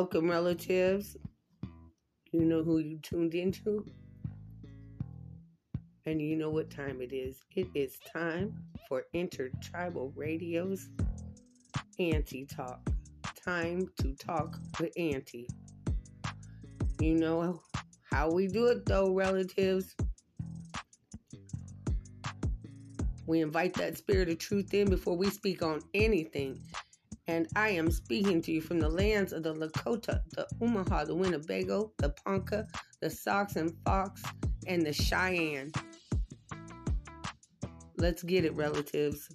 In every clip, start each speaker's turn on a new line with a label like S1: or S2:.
S1: Welcome, relatives. You know who you tuned into? And you know what time it is. It is time for Intertribal Radio's Auntie Talk. Time to talk with Auntie. You know how we do it, though, relatives. We invite that spirit of truth in before we speak on anything and I am speaking to you from the lands of the Lakota, the Omaha, the Winnebago, the Ponca, the Sac and Fox, and the Cheyenne. Let's get it, relatives.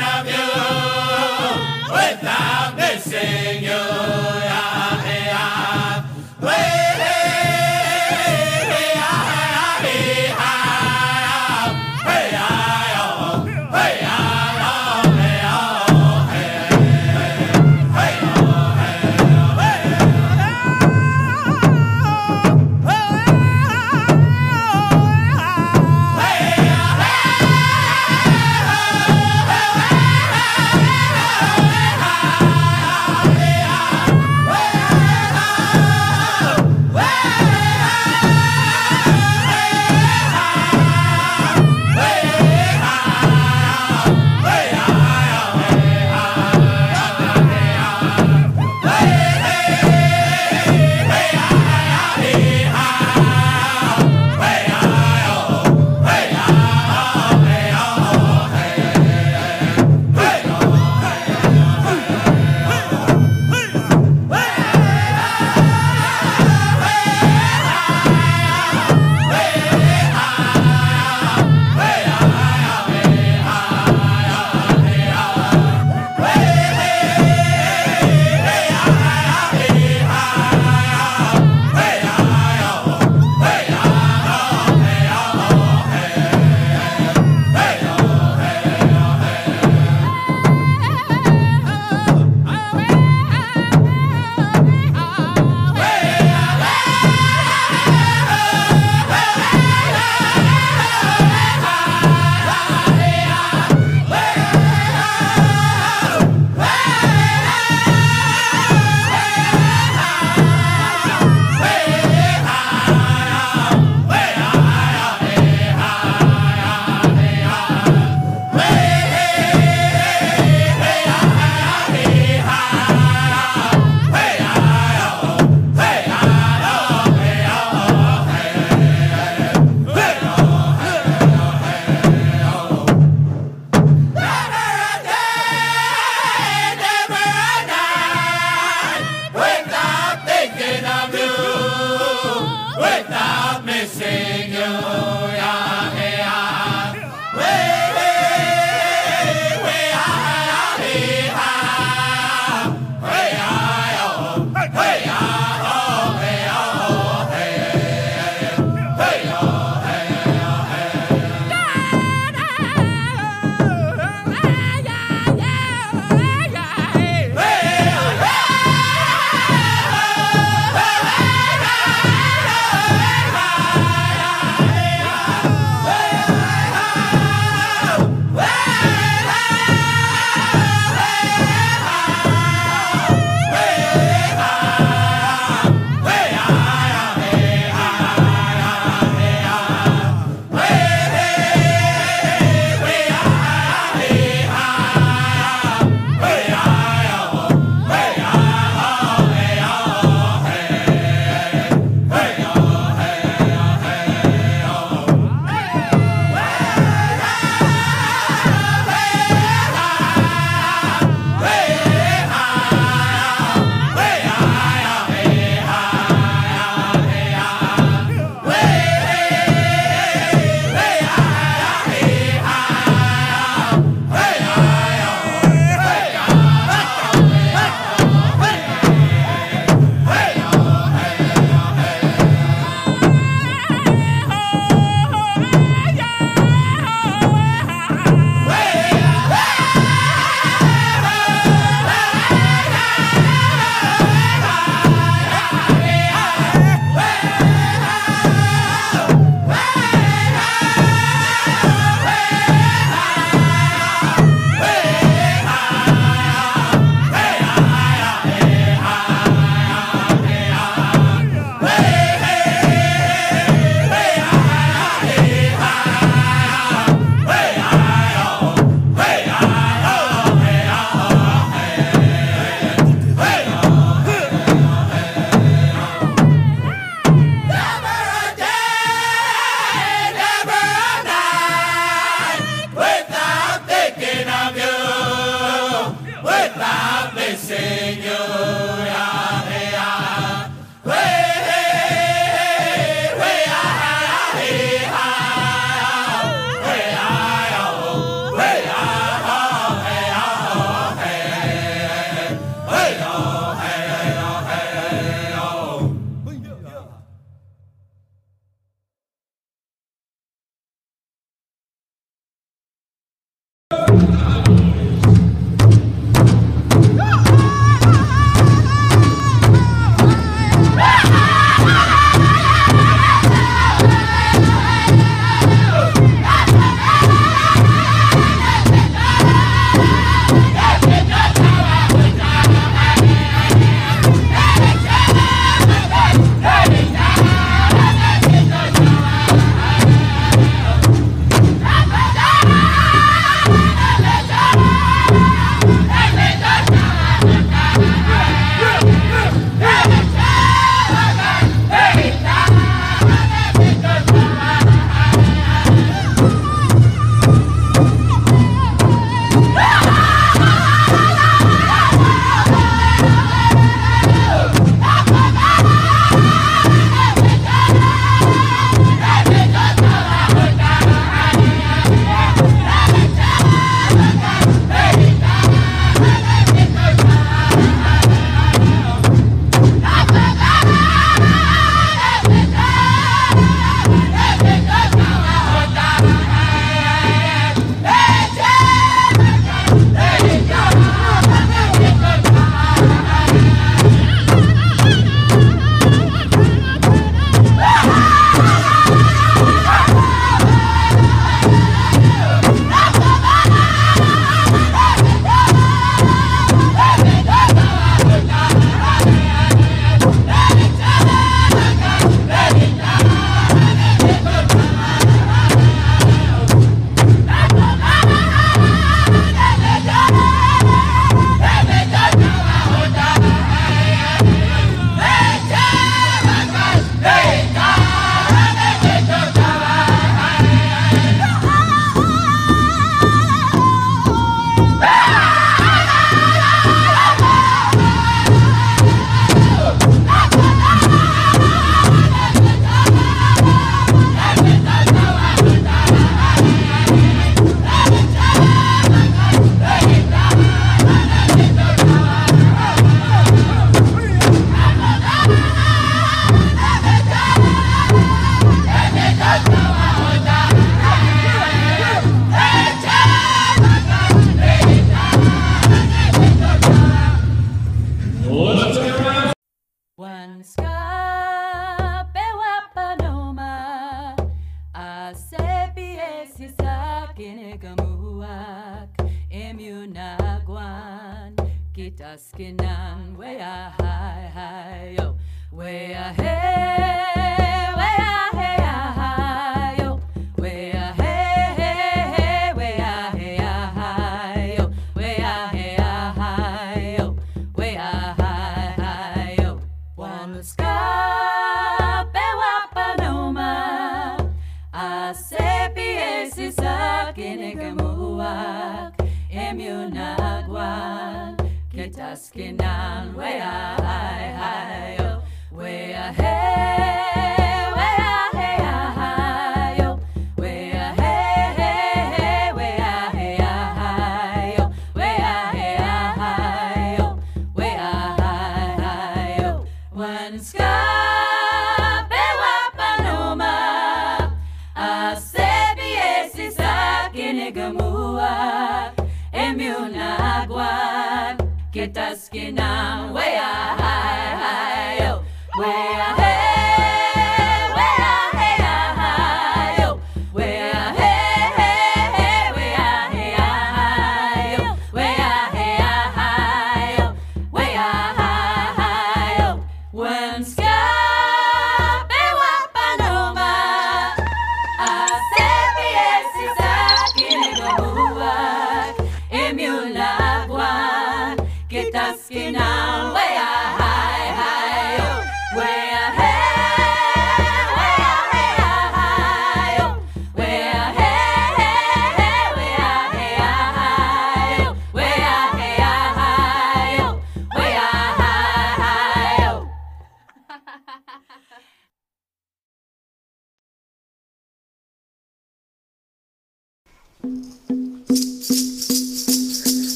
S2: love you.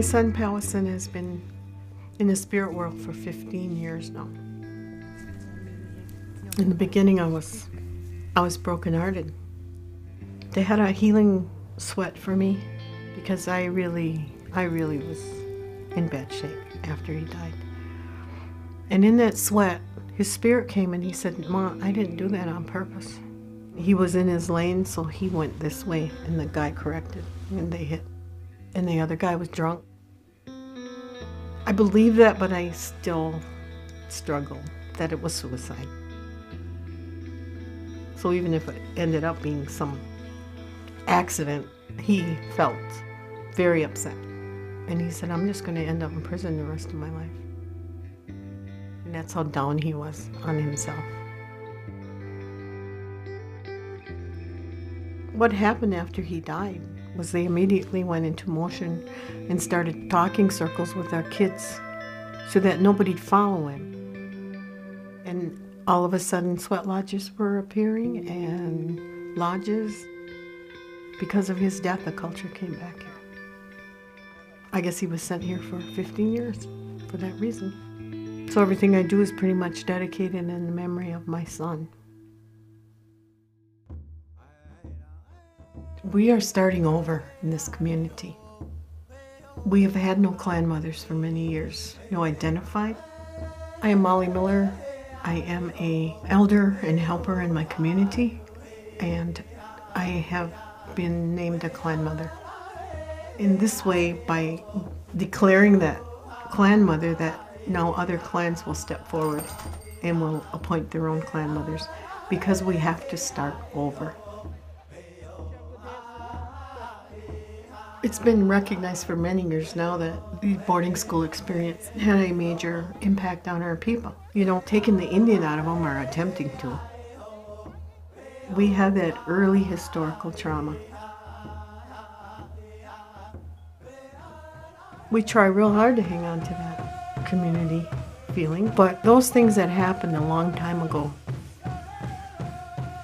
S3: My son Pallison has been in the spirit world for 15 years now. In the beginning, I was, I was brokenhearted. They had a healing sweat for me because I really, I really was in bad shape after he died. And in that sweat, his spirit came and he said, "Ma, I didn't do that on purpose." He was in his lane, so he went this way, and the guy corrected, and they hit and the other guy was drunk. I believe that, but I still struggle that it was suicide. So even if it ended up being some accident, he felt very upset. And he said, I'm just going to end up in prison the rest of my life. And that's how down he was on himself. What happened after he died was they immediately went into motion and started talking circles with our kids so that nobody'd follow him. And all of a sudden, sweat lodges were appearing and lodges. Because of his death, the culture came back here. I guess he was sent here for 15 years for that reason. So everything I do is pretty much dedicated in the memory of my son. We are starting over in this community. We have had no clan mothers for many years, no identified, I am Molly Miller. I am a elder and helper in my community, and I have been named a clan mother. In this way, by declaring that clan mother, that now other clans will step forward and will appoint their own clan mothers because we have to start over. It's been recognized for many years now that the boarding school experience had a major impact on our people. You know, taking the Indian out of them or attempting to. We have that early historical trauma. We try real hard to hang on to that community feeling, but those things that happened a long time ago,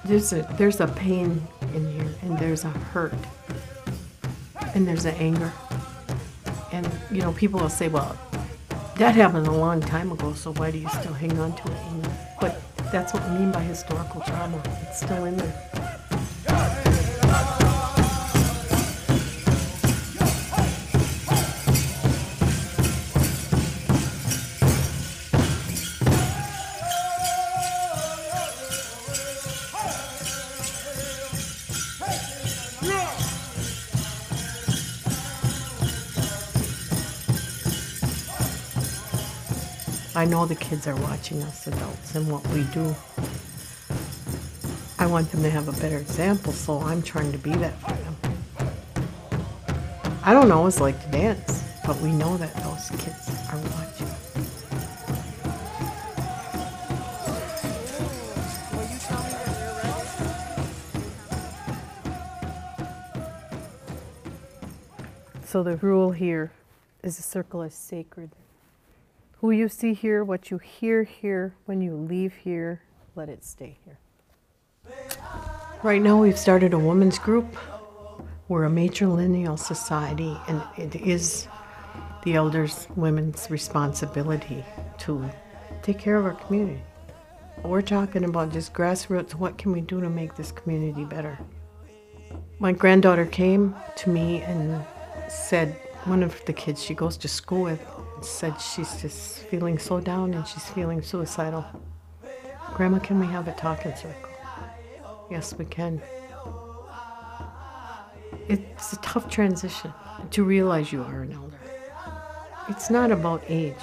S3: there's a there's a pain in here and there's a hurt and there's an anger. And you know, people will say, "Well, that happened a long time ago, so why do you still hang on to it?" But that's what we mean by historical trauma. It's still in there. I know the kids are watching us adults and what we do. I want them to have a better example, so I'm trying to be that for them. I don't always like to dance, but we know that those kids are watching. So the rule here is the circle is sacred. Who you see here, what you hear here, when you leave here, let it stay here. Right now, we've started a women's group. We're a matrilineal society, and it is the elders' women's responsibility to take care of our community. We're talking about just grassroots what can we do to make this community better? My granddaughter came to me and said, one of the kids she goes to school with said she's just feeling so down and she's feeling suicidal. Grandma, can we have a talking circle? Yes, we can. It's a tough transition to realize you are an elder. It's not about age.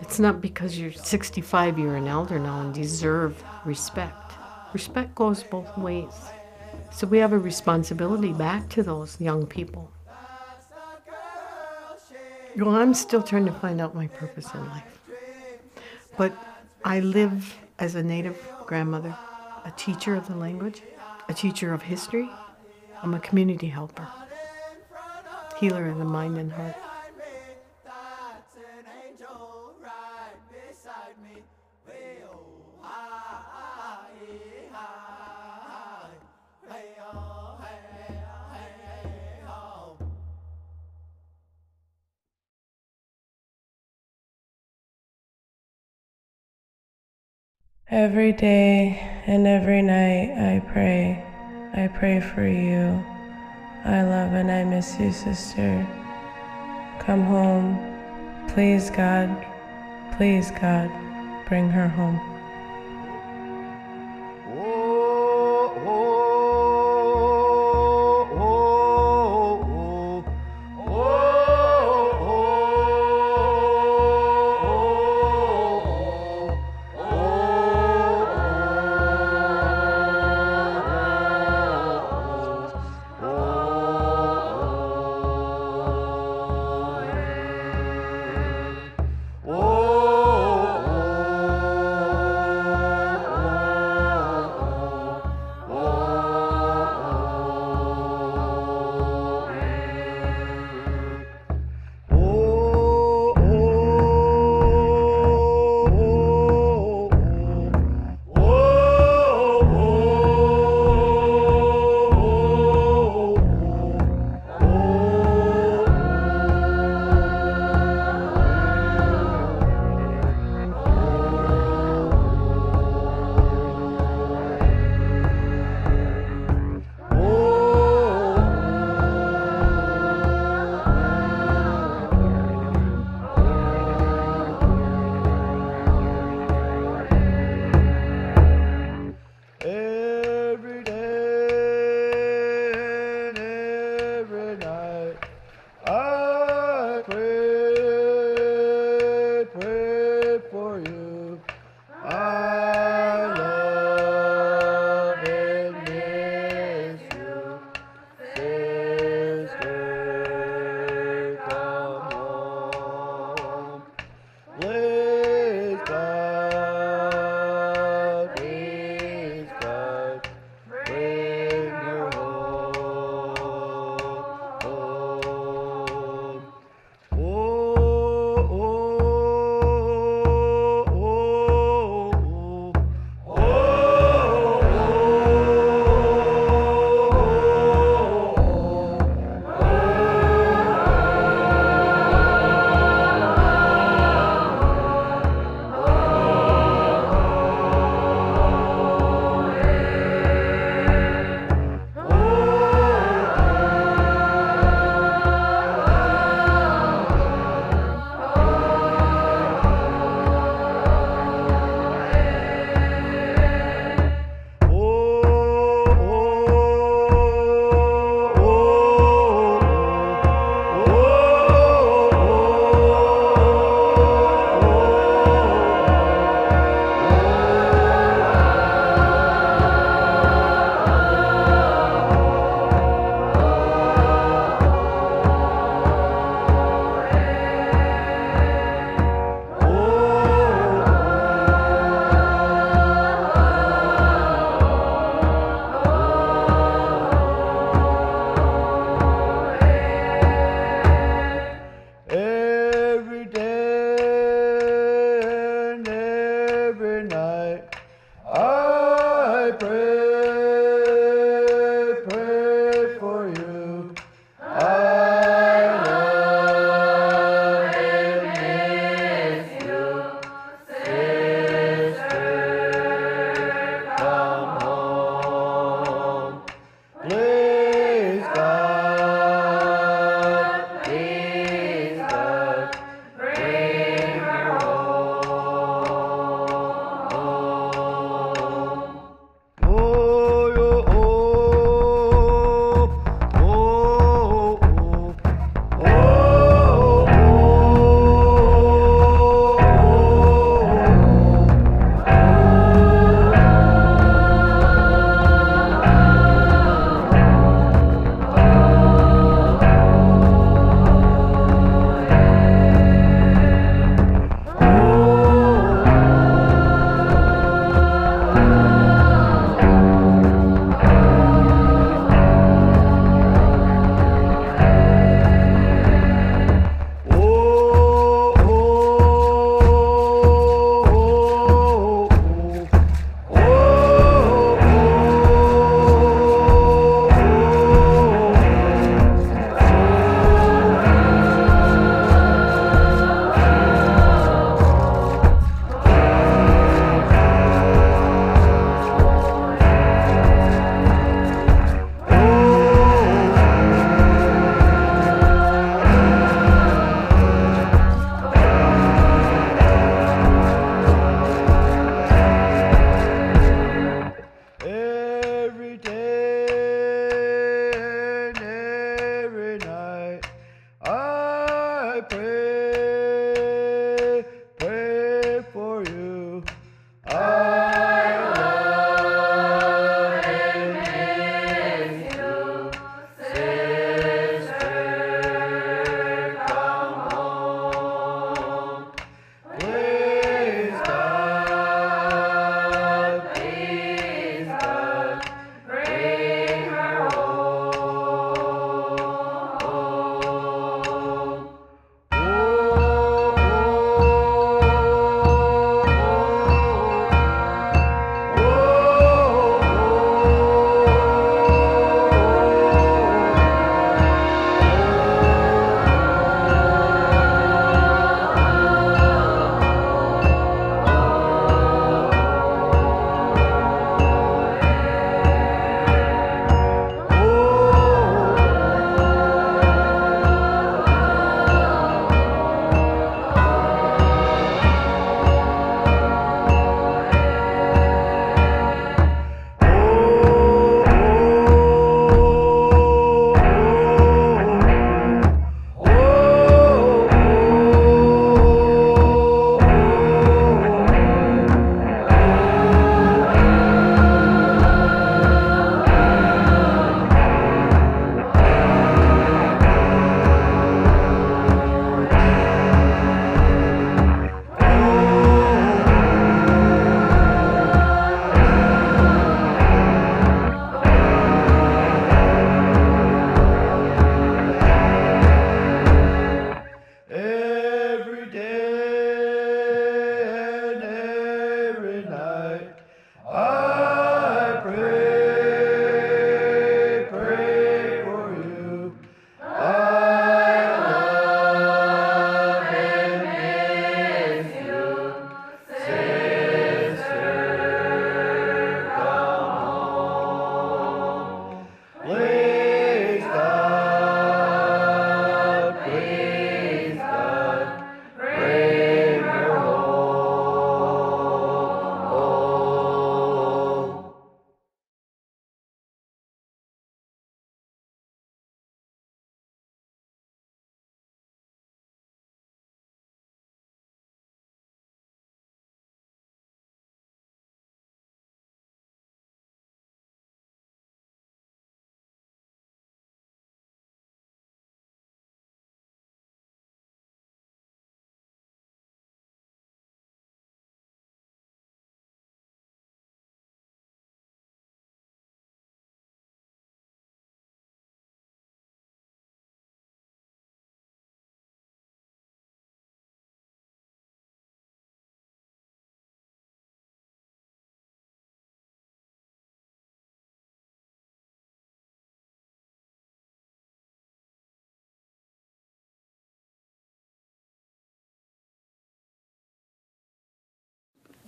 S3: It's not because you're 65 you're an elder now and deserve respect. Respect goes both ways. So we have a responsibility back to those young people. Well, I'm still trying to find out my purpose in life. But I live as a native grandmother, a teacher of the language, a teacher of history. I'm a community helper, healer of the mind and heart.
S4: Every day and every night I pray. I pray for you. I love and I miss you, sister. Come home. Please, God. Please, God. Bring her home.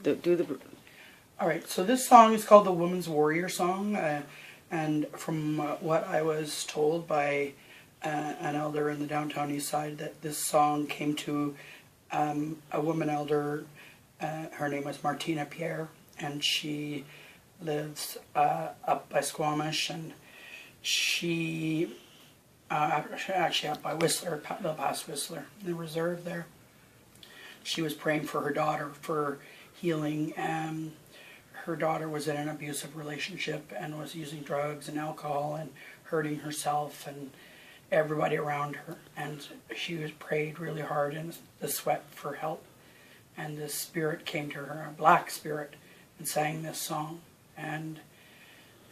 S1: Do, do the.
S5: All right, so this song is called the Woman's Warrior Song, uh, and from uh, what I was told by uh, an elder in the downtown east side, that this song came to um, a woman elder. Uh, her name was Martina Pierre, and she lives uh, up by Squamish, and she uh, actually up by Whistler, the past Whistler, the reserve there. She was praying for her daughter for healing. Um, her daughter was in an abusive relationship and was using drugs and alcohol and hurting herself and everybody around her. And she was prayed really hard in the sweat for help. And this spirit came to her, a black spirit, and sang this song, and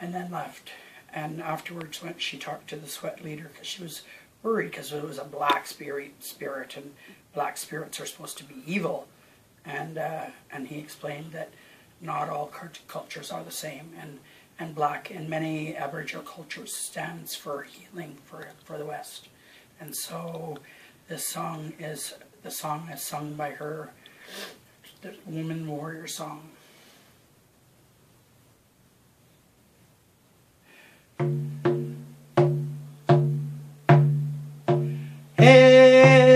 S5: and then left. And afterwards, when she talked to the sweat leader, because she was worried because it was a black spirit, spirit, and black spirits are supposed to be evil, and uh, and he explained that not all cult- cultures are the same, and and black in many Aboriginal cultures stands for healing for for the West, and so this song is the song is sung by her, the woman warrior song.
S6: Hey,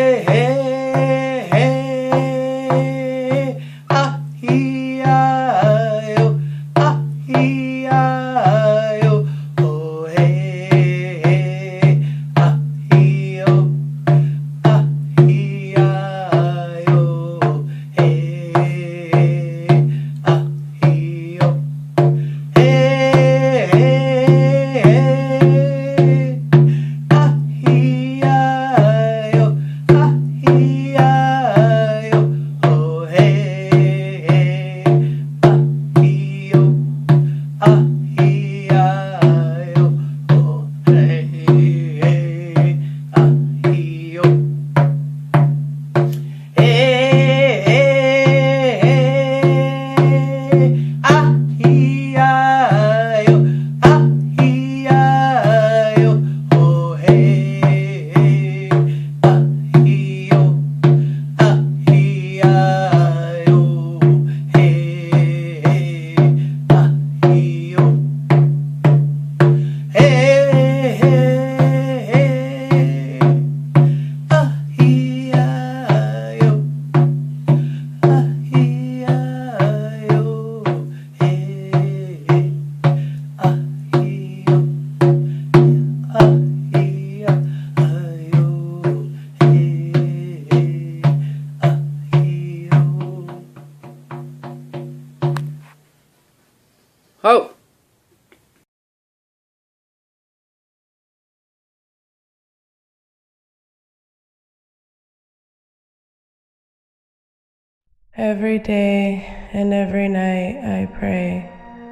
S4: Every day and every night I pray.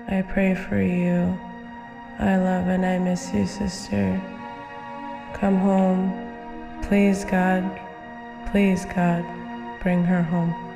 S4: I pray for you. I love and I miss you, sister. Come home. Please, God. Please, God. Bring her home.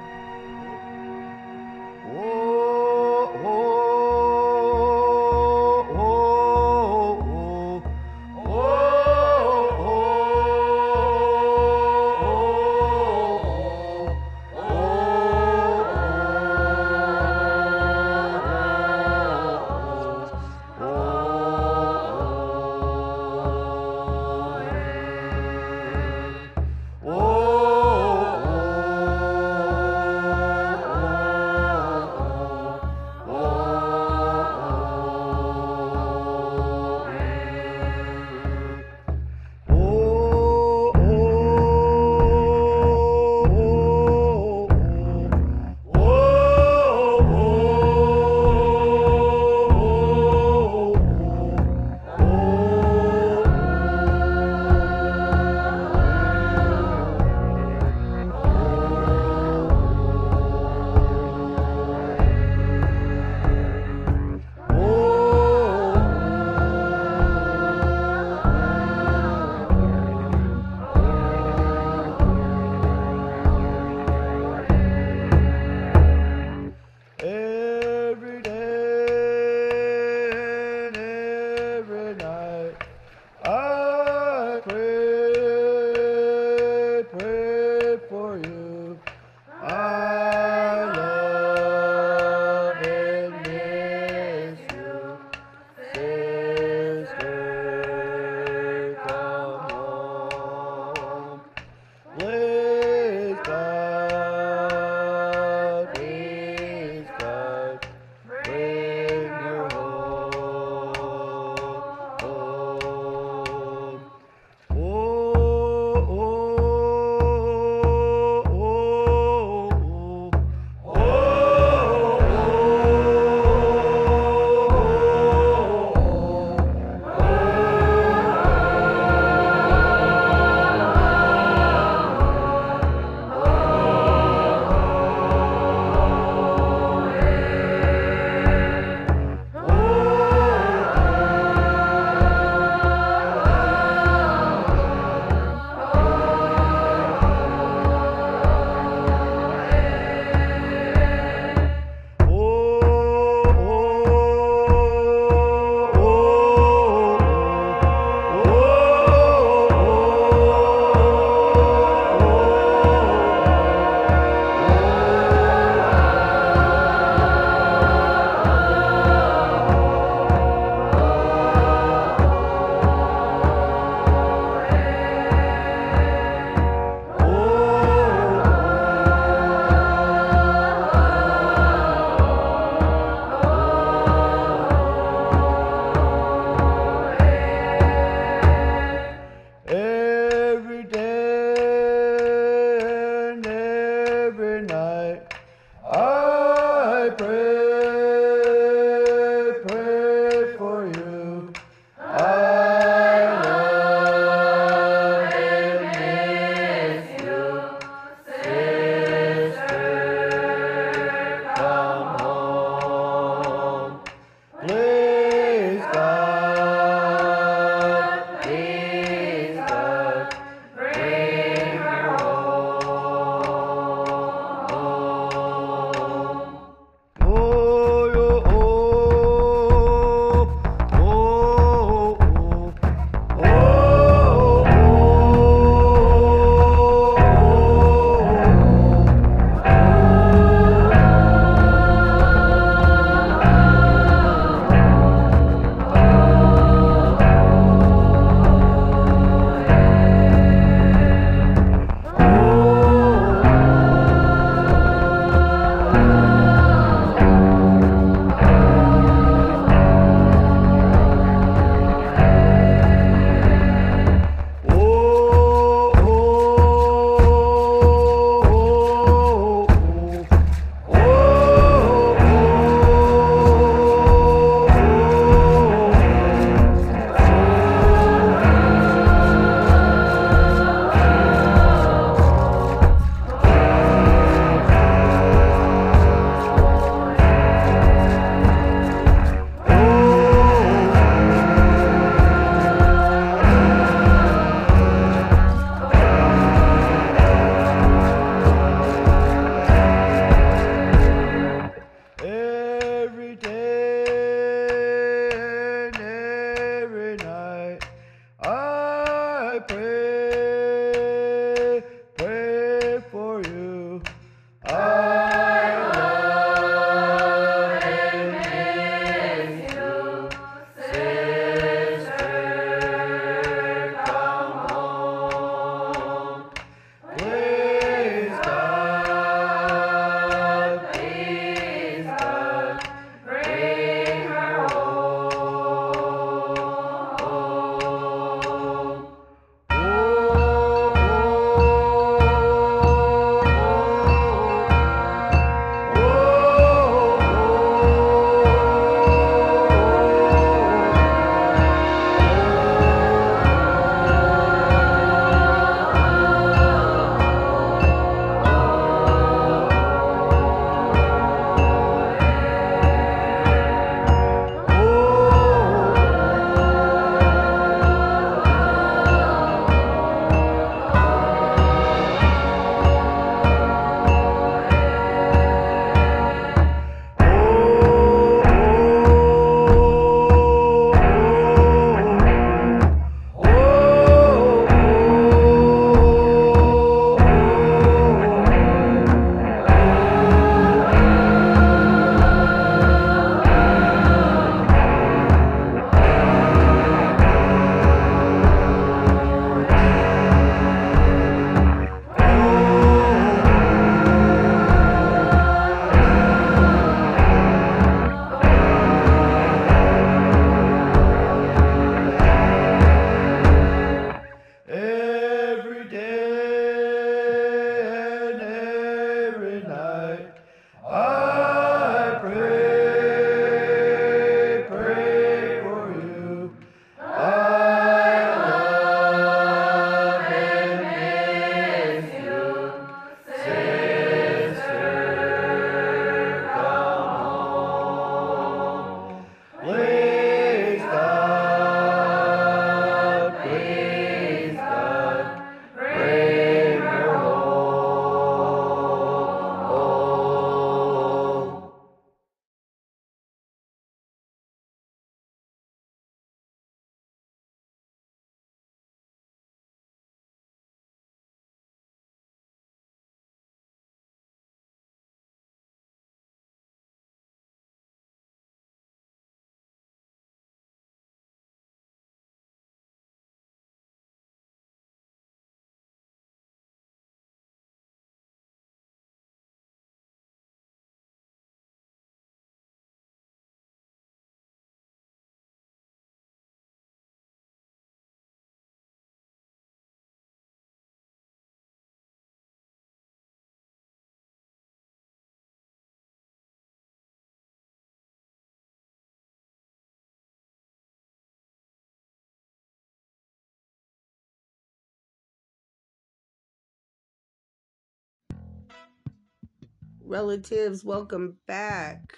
S1: Relatives, welcome back.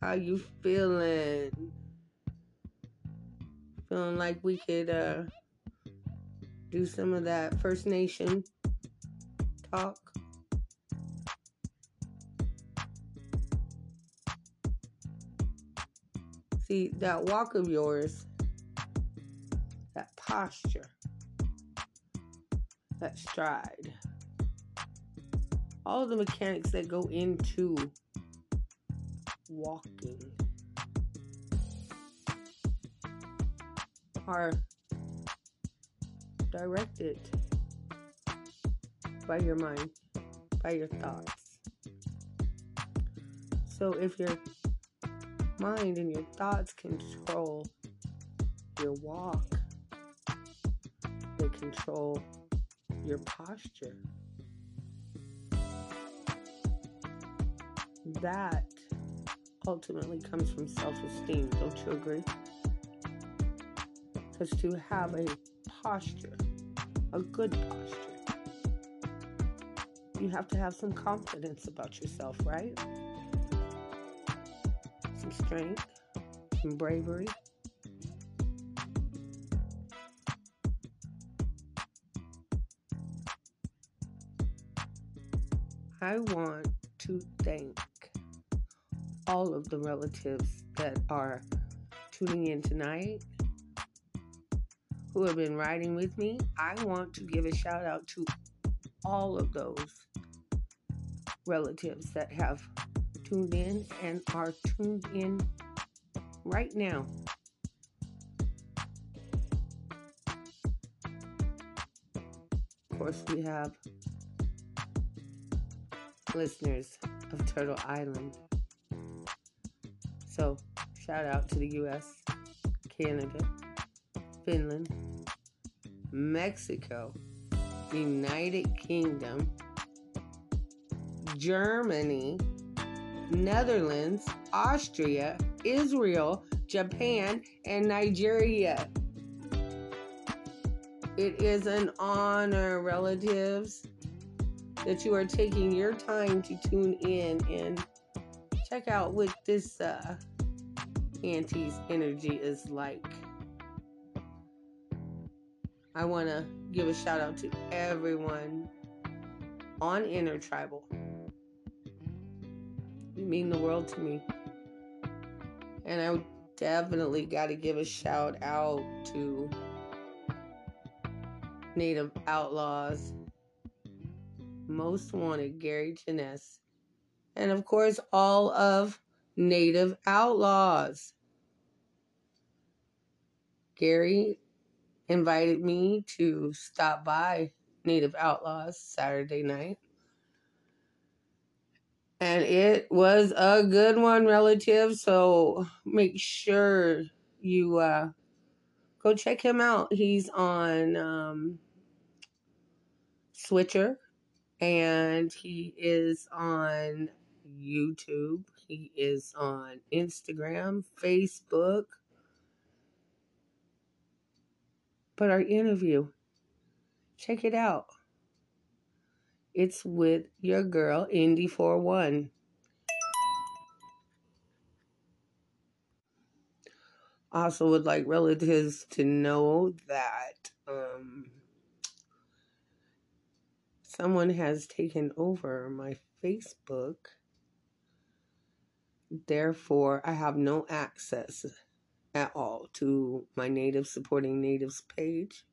S1: How you feeling? Feeling like we could uh do some of that First Nation talk? See, that walk of yours, that posture, that stride, all the mechanics that go into walking are directed by your mind, by your thoughts. So if your mind and your thoughts control your walk, they control your posture. That ultimately comes from self esteem, don't you agree? Because to have a posture, a good posture, you have to have some confidence about yourself, right? Some strength, some bravery. I want to thank all of the relatives that are tuning in tonight who have been riding with me. I want to give a shout out to all of those relatives that have tuned in and are tuned in right now. Of course, we have listeners of Turtle Island. So, shout out to the US, Canada, Finland, Mexico, United Kingdom, Germany, Netherlands, Austria, Israel, Japan, and Nigeria. It is an honor, relatives, that you are taking your time to tune in and check out what this uh, auntie's energy is like. I want to give a shout out to everyone on Intertribal. You mean the world to me. And I definitely got to give a shout out to Native Outlaws, Most Wanted Gary Jeunesse, and of course, all of Native Outlaws. Gary invited me to stop by Native Outlaws Saturday night. And it was a good one, relative. So make sure you uh, go check him out. He's on um, Switcher and he is on YouTube. He is on Instagram, Facebook. But our interview, check it out. It's with your girl, Indi4One. Also, would like relatives to know that um, someone has taken over my Facebook. Therefore, I have no access at all to my Native Supporting Natives page,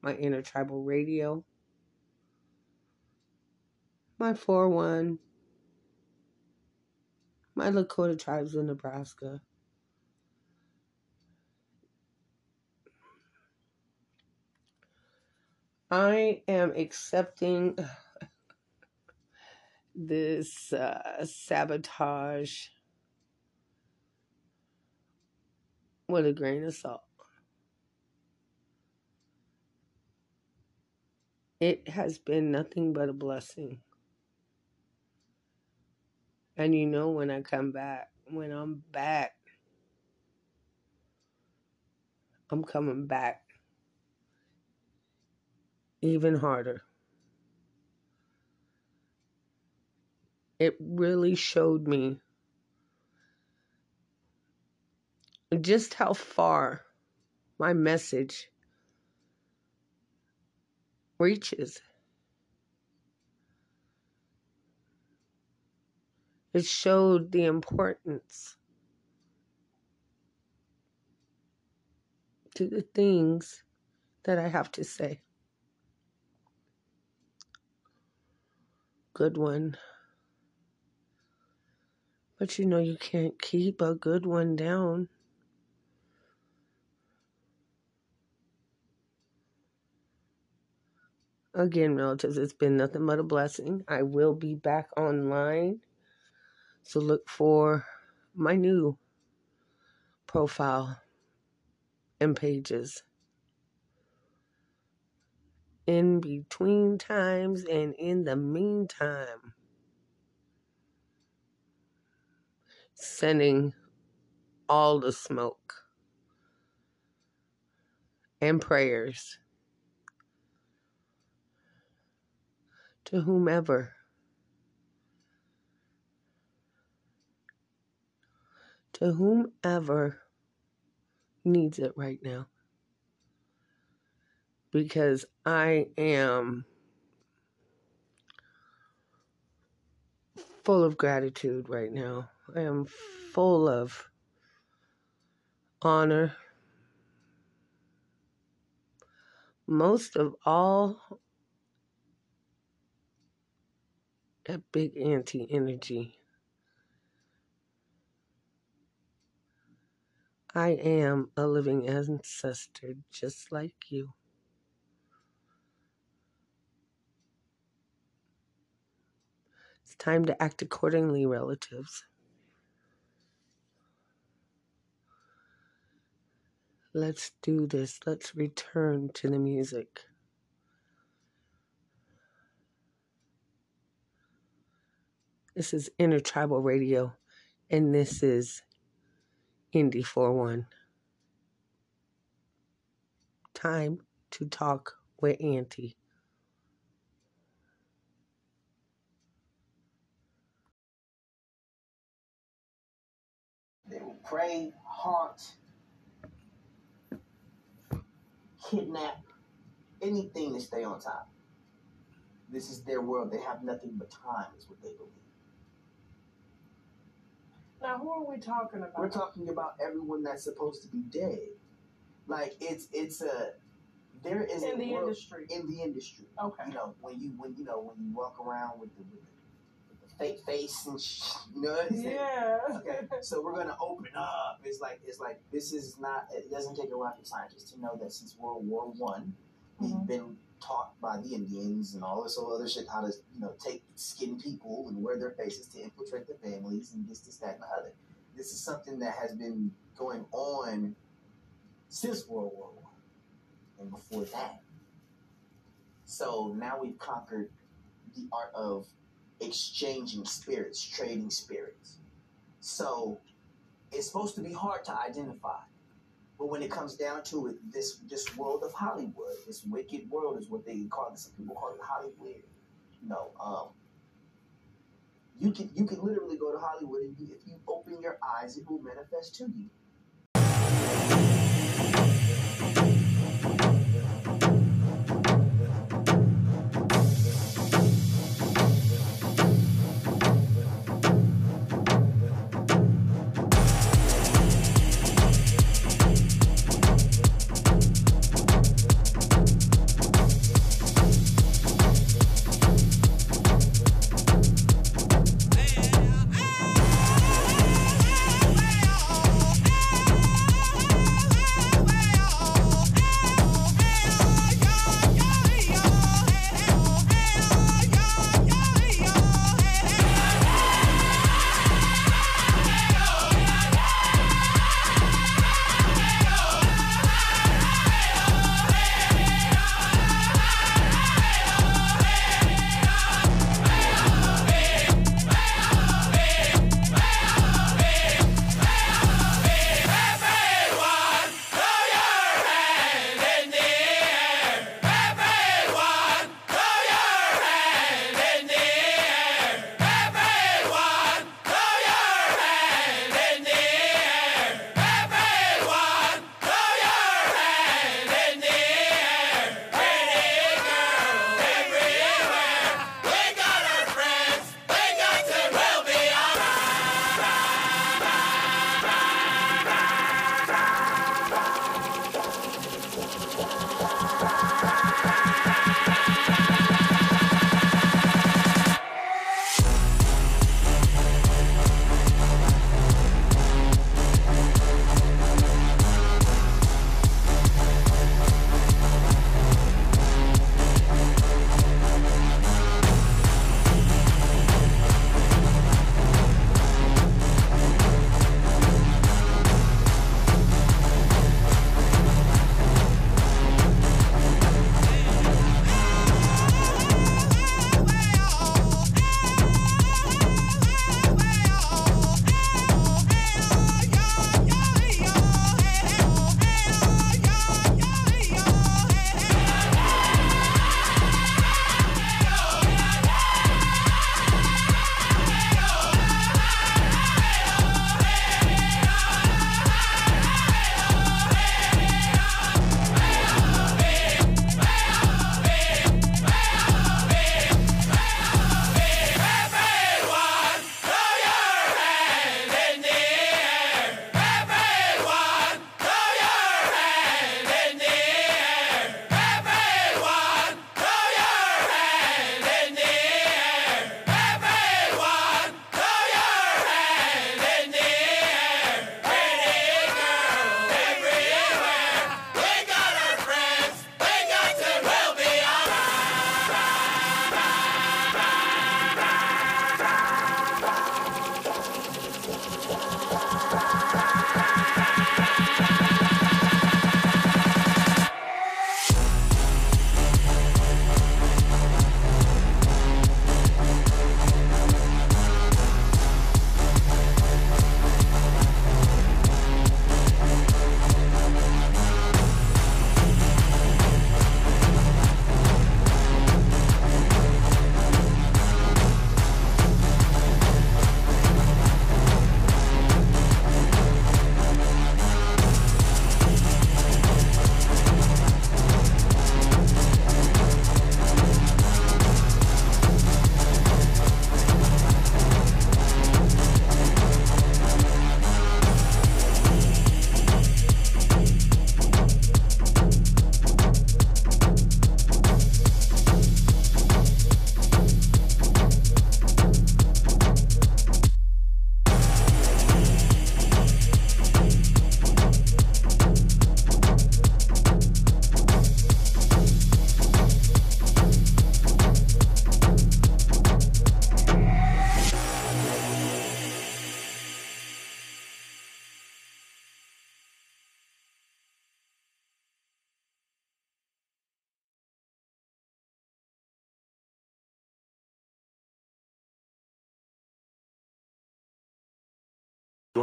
S1: my Intertribal Radio, my 4-1, my Lakota Tribes of Nebraska. I am accepting this uh, sabotage with a grain of salt. It has been nothing but a blessing. And you know, when I come back, when I'm back, I'm coming back even harder. It really showed me just how far my message reaches. It showed the importance to the things that I have to say. Good one. But you know, you can't keep a good one down. Again, relatives, it's been nothing but a blessing. I will be back online. So look for my new profile and pages. In between times and in the meantime, sending all the smoke and prayers to whomever. To whomever needs it right now. Because I am full of gratitude right now. I am full of honor. Most of all, that big auntie energy. I am a living ancestor just like you. It's time to act accordingly, relatives. Let's do this. Let's return to the music. This is Intertribal Radio, and this is Indi4One. Time to talk with Auntie.
S7: They will prey, haunt, kidnap, anything to stay on top. This is their world. They have nothing but time, is what they believe.
S4: Now, who are we talking about?
S7: We're talking about everyone that's supposed to be dead. Like it's it's a there is
S4: in
S7: a
S4: the
S7: world-
S4: industry.
S7: in the industry.
S4: Okay.
S7: You know when you when you know when you walk around with the with the, with the fake face and sh- you know what I'm saying?
S4: Yeah.
S7: Okay, so we're gonna open up. It's like it's like this is not. It doesn't take a rocket scientist to know that since World War One, we've
S4: Mhm.
S7: been taught by the Indians and all this other shit how to you know take skin people and wear their faces to infiltrate their families and this, this, that, and the other. This is something that has been going on since World War One and before that. So now we've conquered the art of exchanging spirits, trading spirits. So it's supposed to be hard to identify. But when it comes down to it, this this world of Hollywood, this wicked world is what they call it. Some people call it Hollywood. You know, um, you can you can literally go to Hollywood and you, if you open your eyes, it will manifest to you.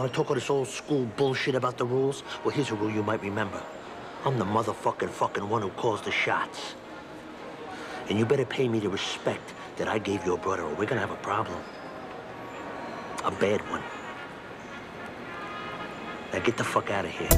S8: Want to talk all this old school bullshit about the rules? Well, here's a rule you might remember. I'm the motherfucking fucking one who calls the shots. And you better pay me the respect that I gave your brother, or we're gonna have a problem. A bad one. Now get the fuck out of here.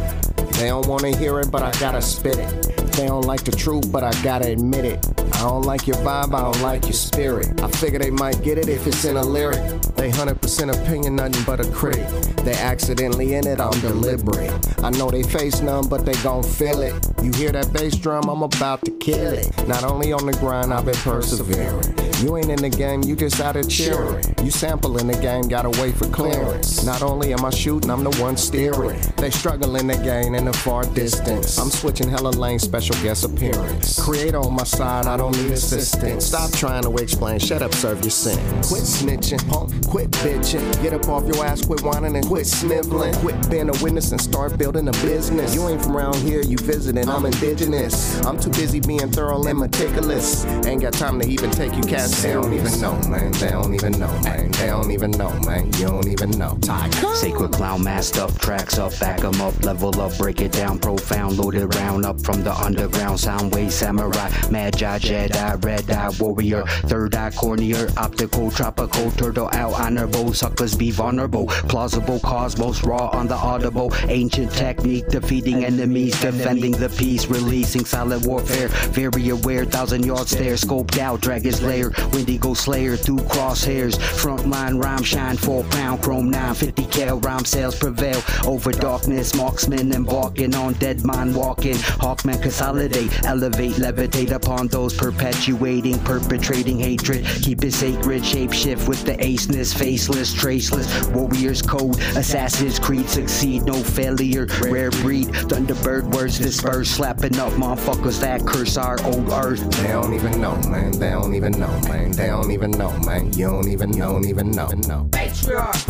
S9: They don't wanna hear it, but I gotta spit it. They don't like the truth, but I gotta admit it. I don't like your vibe, I don't like your spirit. I figure they might get it if it's in a lyric. They 100% opinion, nothing but a critic. They accidentally in it, I'm deliberate. I know they face none, but they gon' feel it. You hear that bass drum, I'm about to kill it. Not only on the grind, I've been persevering. You ain't in the game, you just out here cheering. You sample in the game, gotta wait for clearance. Not only am I shooting, I'm the one steering. They struggle in the game in the far distance. I'm switching hella lanes, special guest appearance. Create on my side, I don't need assistance. Stop trying to explain, shut up, serve your sentence. Quit snitching, punk, quit bitching. Get up off your ass, quit whining and quit sniveling. Quit being a witness and start building a business. You ain't from around here, you visiting, I'm indigenous. I'm too busy being thorough and meticulous. Ain't got time to even take you cats They don't even know, man. They don't even know, man. They don't even know, man. You don't even know. Tycoon.
S10: Sacred clown, masked up, tracks up, back back 'em up, level up, break it down, profound, loaded round up from the underground, sound wave, samurai, magi, Jedi, red eye, warrior, third eye, cornea, optical, tropical, turtle out, honorable, suckers be vulnerable, plausible, cosmos, raw on the audible, ancient technique, defeating enemies, defending the peace, releasing silent warfare, very aware, thousand yard stare, scoped out, dragon's lair, Wendigo slayer through crosshairs, frontline rhyme shine, four pound, chrome 950 cal, rhyme sales prevail over darkness, marksman embarking on dead mind walking, hawkman consolidate, elevate, levitate upon those perpetuating, perpetrating hatred, keep it sacred, shape shift with the aceness, faceless, traceless, warriors code, assassins creed, succeed, no failure, rare breed, thunderbird words disperse, slapping up motherfuckers that curse our old earth.
S9: They don't even know, man. They don't even know, man. They don't even know, man. You don't even, don't even know. know.
S11: Matriarch.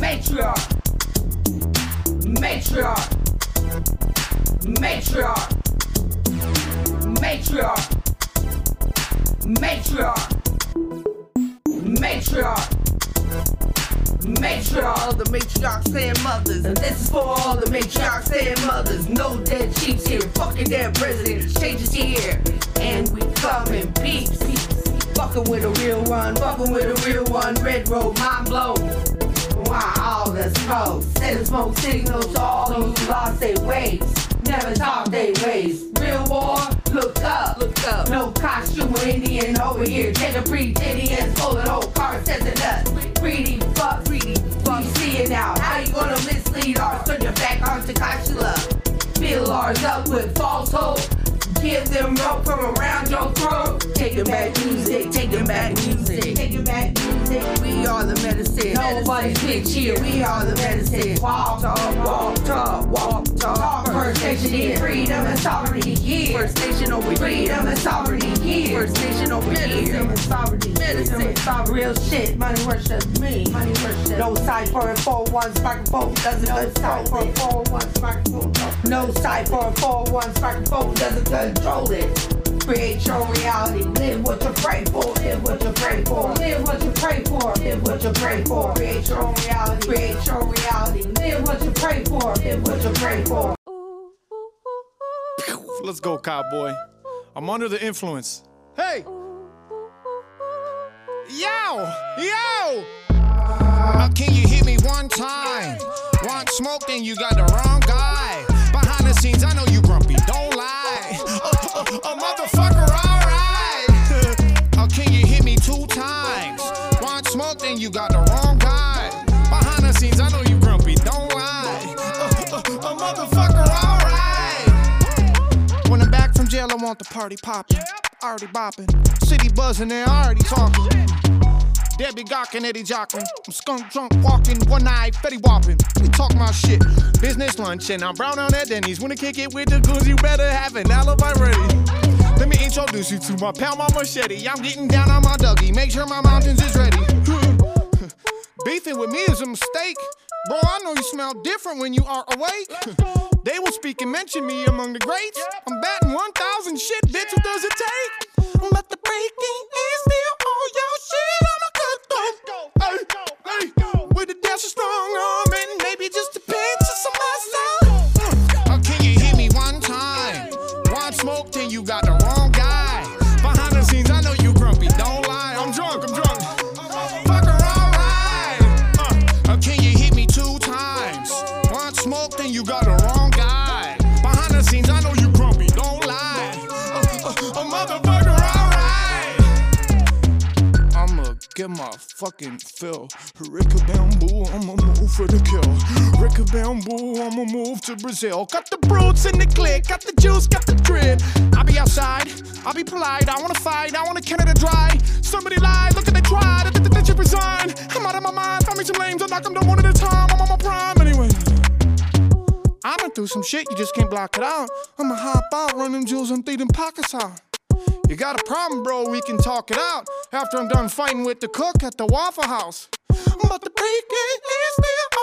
S11: Matriarch. Matriarch. Matriarch. Matriarch. Matriarch. Matriarch. Matriarch. All the matriarchs and mothers. And this is for all the matriarchs and mothers. No dead chiefs here. Fucking dead presidents. Changes here. And we come in peace. Fucking with a real one. Fucking with a real one. Red road, mind blown. Why all the smoke? Send a smoke signals to all those who lost their ways. Never talk they ways. Real war, look up. Look up. No costume Indian over here. Take a pretendians, pulling old cars, says it us. Greedy fuck, it now. How you gonna mislead ours? Turn your back on Tunkashila. Fill ours up with false hope. Give them rope from around your throat. Take Taking back music, taking back music, taking back music. We are the medicine. Nobody's bitch here. We are the medicine. Walk, talk, walk, talk, walk, talk. First Nation here. Freedom and sovereignty here. First Nation over here. Freedom and sovereignty here. First Nation over here. Medicine and sovereignty. Medicine and sovereignty. Real shit. Money worship me. Money worship. No cipher and 4-1 microphone doesn't no cipher and 4-1 microphone. No cipher and 4-1 microphone doesn't control it. Create your reality. Live what you pray for. Live what you pray for. Live what you pray for. Live what you pray for. Create your own reality. Create your reality. Live what you pray for. Live what you pray for.
S12: Let's go, cowboy. I'm under the influence. Hey! Yo! Yo!
S13: Uh, can you hit me one time? Want smoke, then you got the wrong guy. Behind the scenes, I know you grumpy, don't lie. Uh, uh, uh, motherfucker, alright. uh, can you hit me two times? Want smoke, then you got the I
S12: want the party poppin'. Already bopping. City buzzing, they already talking. Debbie gawking, Eddie jocking. I'm skunk drunk walking, one eye, Fetty whopping. We talk my shit. Business lunch, and I'm brown on that Denny's. I kick it with the goons, you better have an alibi ready. Let me introduce you to my pal, my machete. I'm getting down on my Dougie. Make sure my mountains is ready. Beefing with me is a mistake. Bro, I know you smell different when you are awake. They will speak and mention me among the greats. I'm batting 1,000 shit, bitch, what does it take? But the breaking is still on your shit. I'm a cut though. Hey, hey, with the dash of strong.
S13: you I'ma my fucking fill. Ricka bamboo, I'ma move for the kill. Ricka bamboo, I'ma move to Brazil. Got the brutes in the click, got the juice, got the drip. I be outside, I be polite, I wanna fight, I wanna Canada dry. Somebody lied, look at they, they, they should resign. I'm out of my mind, find me some lames, I knock them down one at a time. I'm on my prime anyway. I done through some shit, you just can't block it out. I'ma hop out, run them jewels, throw them pockets out. You got a problem, bro, we can talk it out. After I'm done fighting with the cook at the Waffle House. But the break is still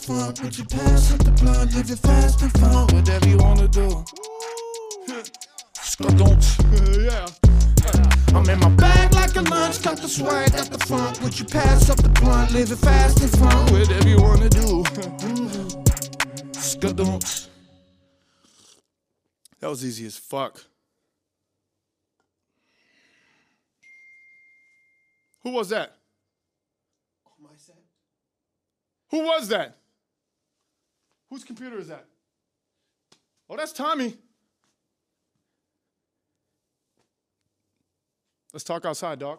S13: swag, got the funk. Would you pass up the blunt, live it fast and fun? Whatever you wanna do. Don't, yeah. I'm in my bag like a lunch, got the swag, got the funk. Would you pass up the blunt, live it fast and fun? Whatever you wanna do. Skadunks. That was easy as fuck. Who was that? Who was that? Whose computer is that? Oh, that's Tommy. Let's talk outside, dog.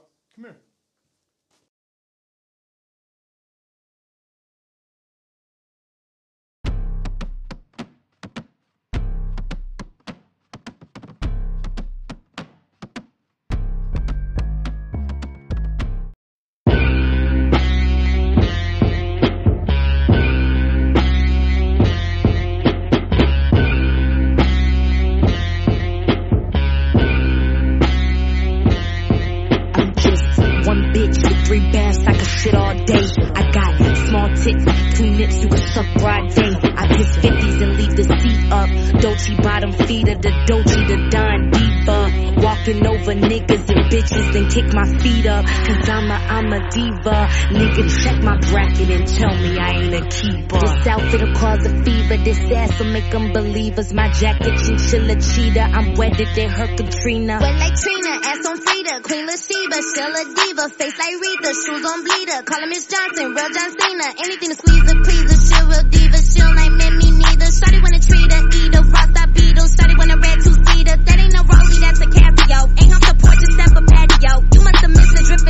S14: Day. I got small tits, two nips, you can suck broad day. I piss 50s and leave the seat up. Dolce bottom feeder, the Dolce, the Don Diva. Walking over niggas and bitches and kick my feet up. Cause I'm a, I'm a diva. Nigga, check my bracket and tell me I ain't a keeper. This outfit'll cause a fever, this ass will make them believers. My jacket, chinchilla cheetah. I'm wetter than her Katrina.
S15: Wet like Trina, ass on Frida, Queen Latifah, still a diva, face like Rita, shoes on bleeder, call her Miss Johnson, real John Cena, anything to squeeze her, please her, she real diva, she don't like me neither, Shawty wanna treat her, eat her, that beetle, Shawty wanna red two-seater, that ain't no Rollie, that's a Casio, ain't off the porch, set for patio, you must have missed the drip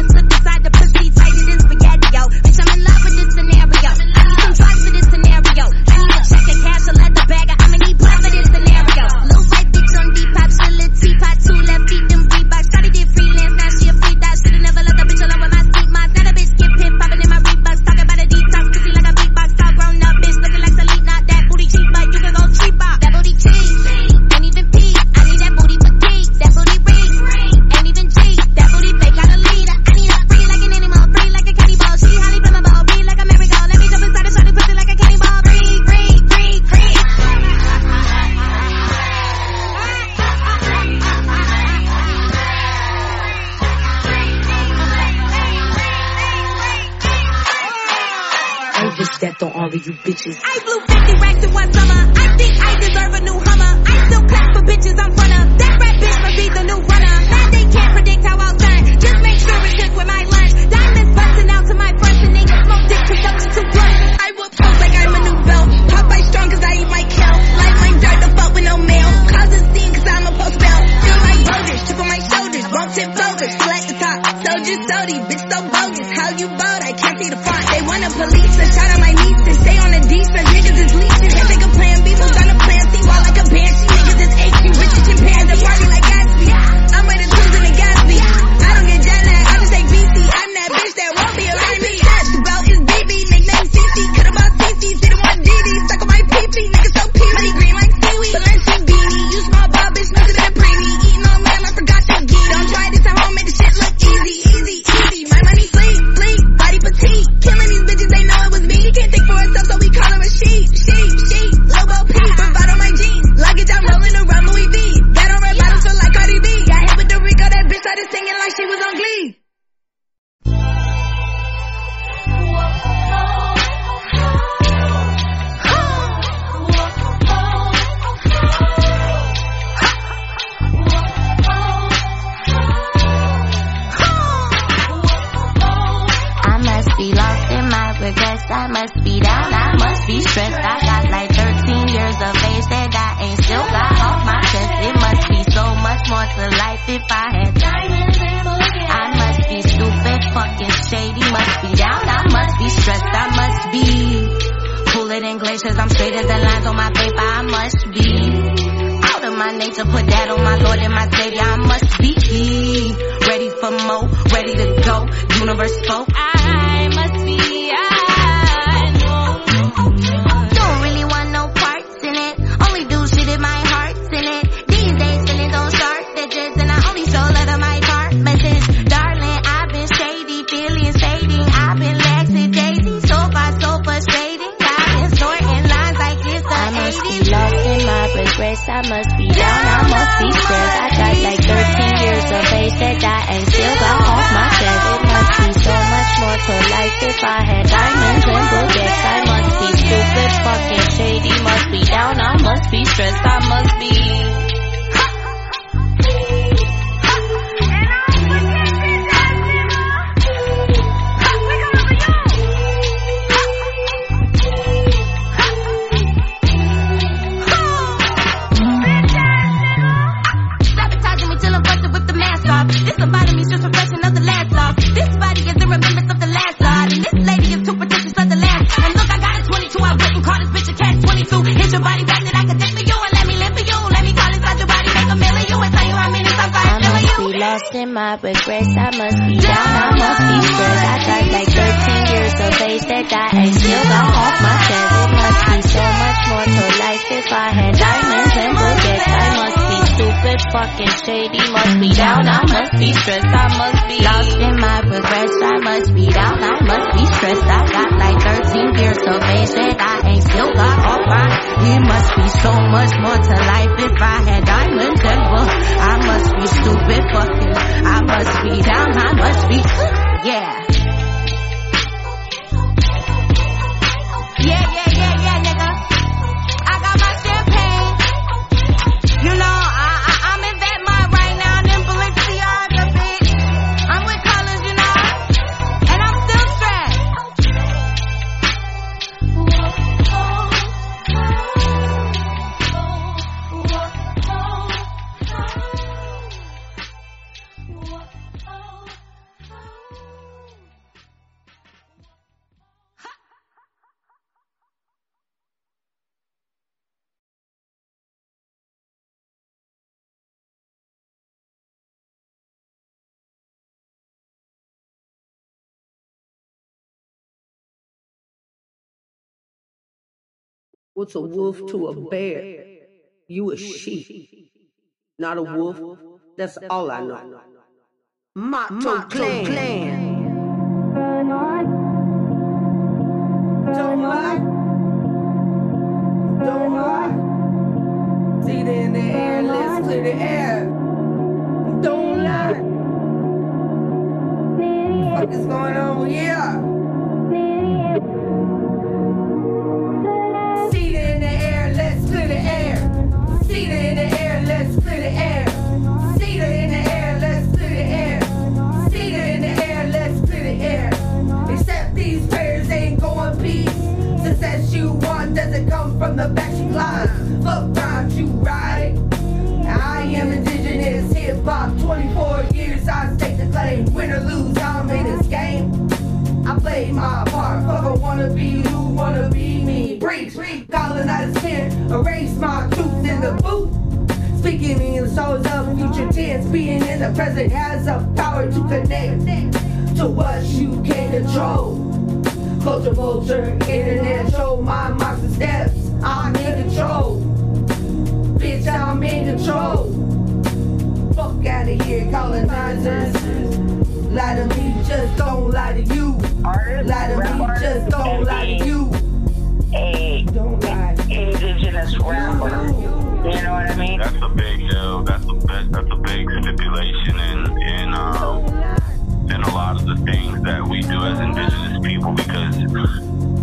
S11: What's a wolf to a bear? You a sheep, not a wolf. That's all I know. My Clan. clan. Don't lie. Don't lie. See in the air, let's clear the air. Speaking in souls of future tense, being in the present has a power to connect to what you can control. Culture vulture, internet show, my marks and steps, I'm in control. Bitch, I'm in control. Fuck out of here, colonizers. Lie to me, just don't lie to you. Lie to me, just don't lie to you.
S16: A don't lie. indigenous rapper. You know what I mean?
S17: That's a big deal. That's a big, that's a big stipulation in in um in a lot of the things that we do as indigenous people because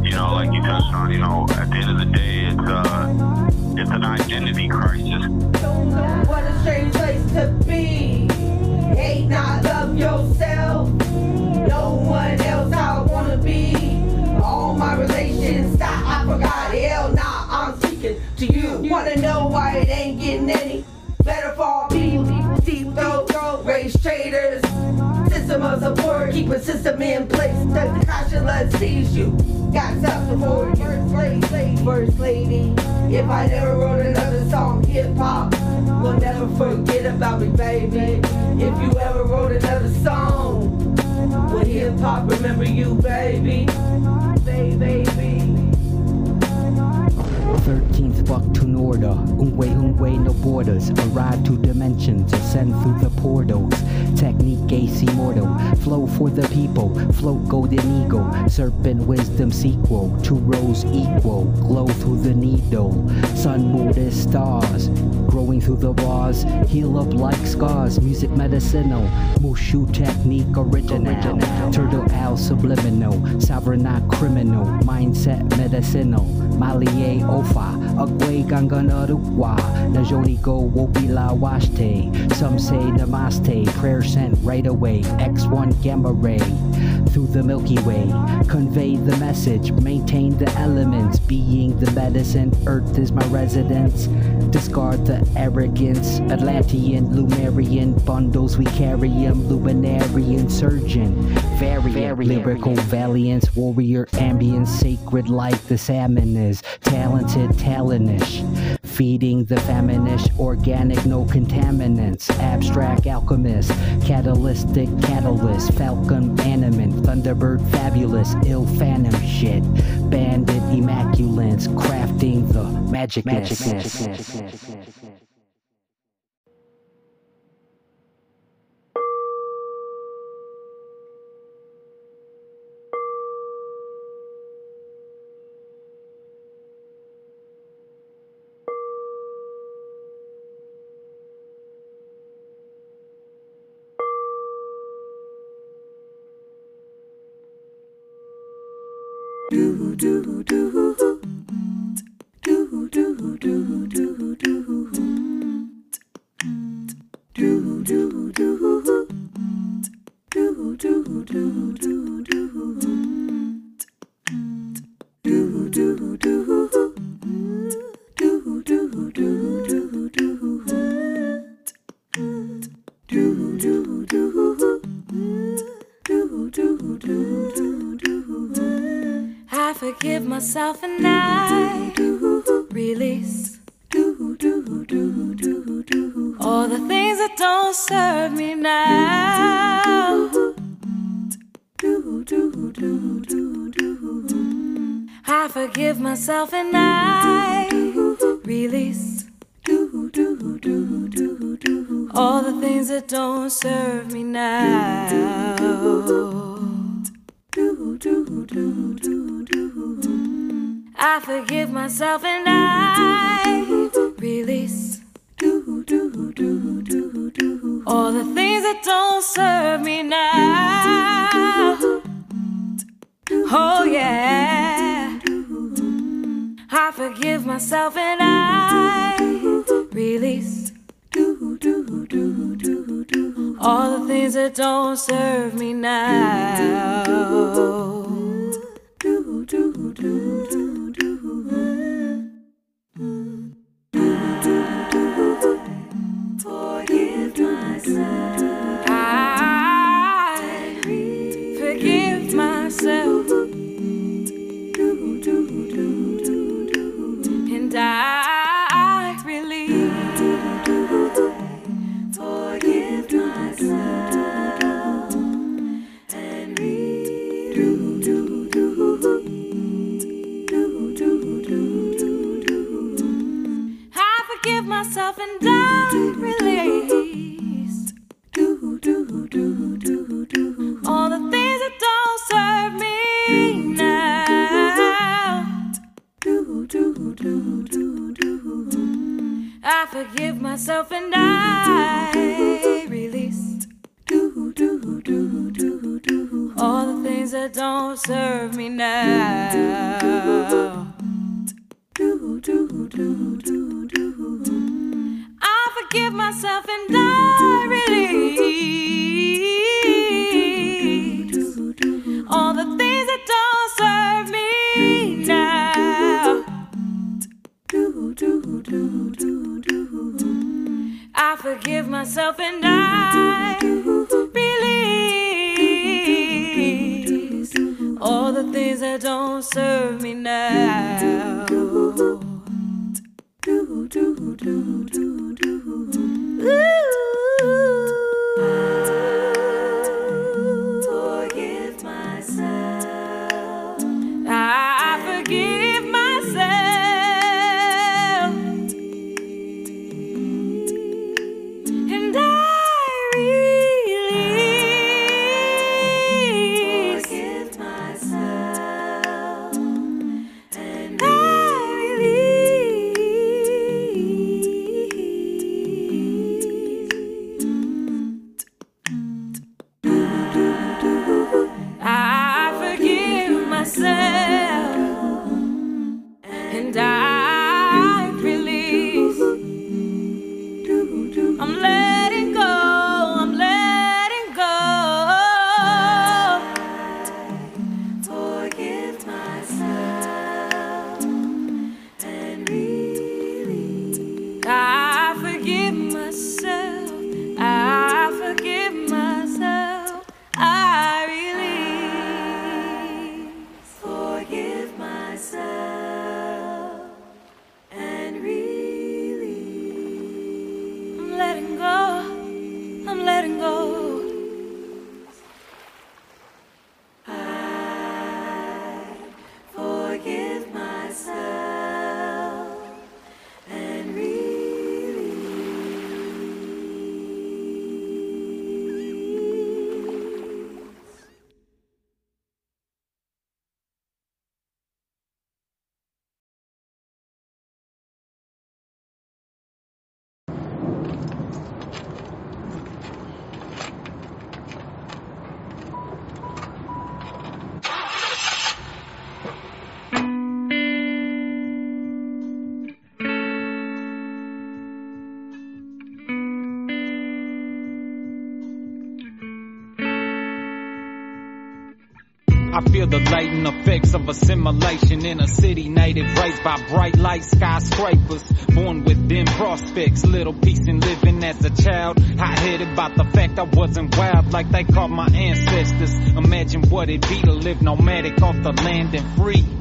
S17: you know, like you touched on, you know, at the end of the day, it's uh it's an identity crisis.
S11: What a strange place to be. Hate not love yourself. No one else I wanna be. All my relations stop. I forgot hell not. Wanna know why it ain't getting any better for all people? Deep throat, race traders. System of support, keep a system in place. The caution let sees you. Got you. First lady, first lady. If I never wrote another song, hip hop will never forget about me, baby. If you ever wrote another song, will hip hop remember you, baby? Baby, baby.
S10: 13th fuck to Norda, Ungwe Ungwe no borders, arrive to dimensions, ascend through the portals. Technique AC mortal, flow for the people, float golden eagle, serpent wisdom sequel, two rows equal, glow through the needle. Sun, moon, and stars, growing through the bars, heal up like scars, music medicinal, Mushu technique original, turtle owl subliminal, sovereign not criminal, mindset medicinal, Malie Ofa, Agwe Ganganarukwa, Najoni go Wopila Washte, some say Namaste, prayer sent right away, X1 gamma ray, through the Milky Way, convey the message, maintain the elements, being the medicine, earth is my residence, discard the arrogance, Atlantean, Lemurian, bundles we carry 'em, luminary surgeon, variant, lyrical valiance, warrior ambience, sacred like the salmon is, talented, talentish, feeding the faminish, organic, no contaminants, abstract alchemist, catalytic catalyst, falcon animate, thunderbird fabulous, ill phantom shit, bandit immaculants, crafting the magic
S2: I myself and I release all the things that don't serve me now. I forgive myself and I release all the things that don't serve me now. Oh, yeah. I forgive myself and I release all the things that don't serve me now. I
S18: feel the latent effects of assimilation in a city native raised by bright light skyscrapers. Born with dim prospects, little peace in living as a child. Hot headed about the fact I wasn't wild like they called my ancestors. Imagine what it'd be to live nomadic off the land and free.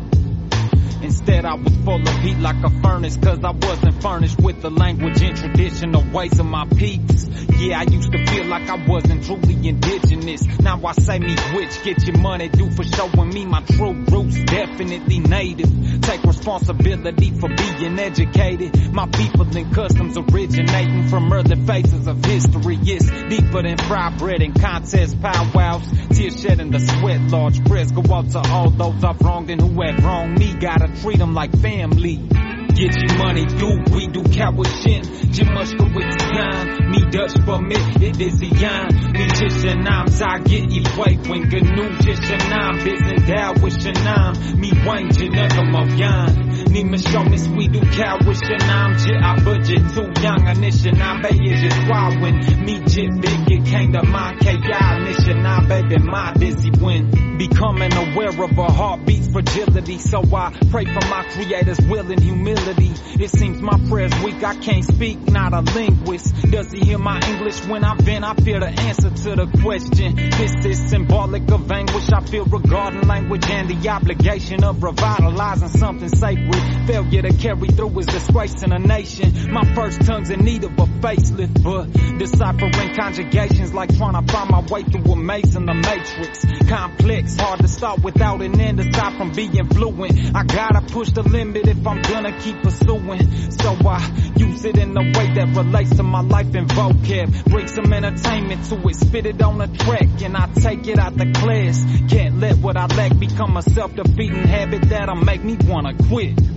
S18: Instead, I was full of heat like a furnace, cause I wasn't furnished with the language and traditional ways of my peeps. Yeah, I used to feel like I wasn't truly indigenous. Now I say me which, get your money due for showing me my true roots. Definitely native. Take responsibility for being educated. My people and customs originating from early phases of history. It's deeper than fry bread and contest powwows. Tears shedding the sweat, large prayers go out to all those I've wronged and who have wronged me. Gotta treat them like family. Get your money. Due, we do Kawishin. Jimushkawitzian, me Dutch for me, it. Is a yan. Me Jishanam, Zagit, Equate, when Gnu Jishanam, Bizen Dow, Wishanam, me Wayne, Janukamayan. Ni Mishomis, we do Kawishanam, Jit, I budget too young, Anishanam, Bay is just wild when Me Jit Big, it came to my KI, Nishanam, baby, my dizzy win. Becoming aware of a heartbeat's fragility, so I pray for my creator's will and humility. It seems my prayer's weak, I can't speak, not a linguist. Does he hear my English when I vent? I fear the answer to the question. This is symbolic of anguish I feel regarding language and the obligation of revitalizing something sacred. Failure to carry through is disgracing a nation. My first tongue's in need of a facelift, but deciphering conjugations like trying to find my way through a maze in the matrix. Complex, hard to start without an end to stop from being fluent. I gotta push the limit if I'm gonna keep pursuing. So I use it in a way that relates to my life and vocab. Bring some entertainment to it, spit it on a track, and I take it out the class. Can't let what I lack become a self-defeating habit that'll make me wanna quit.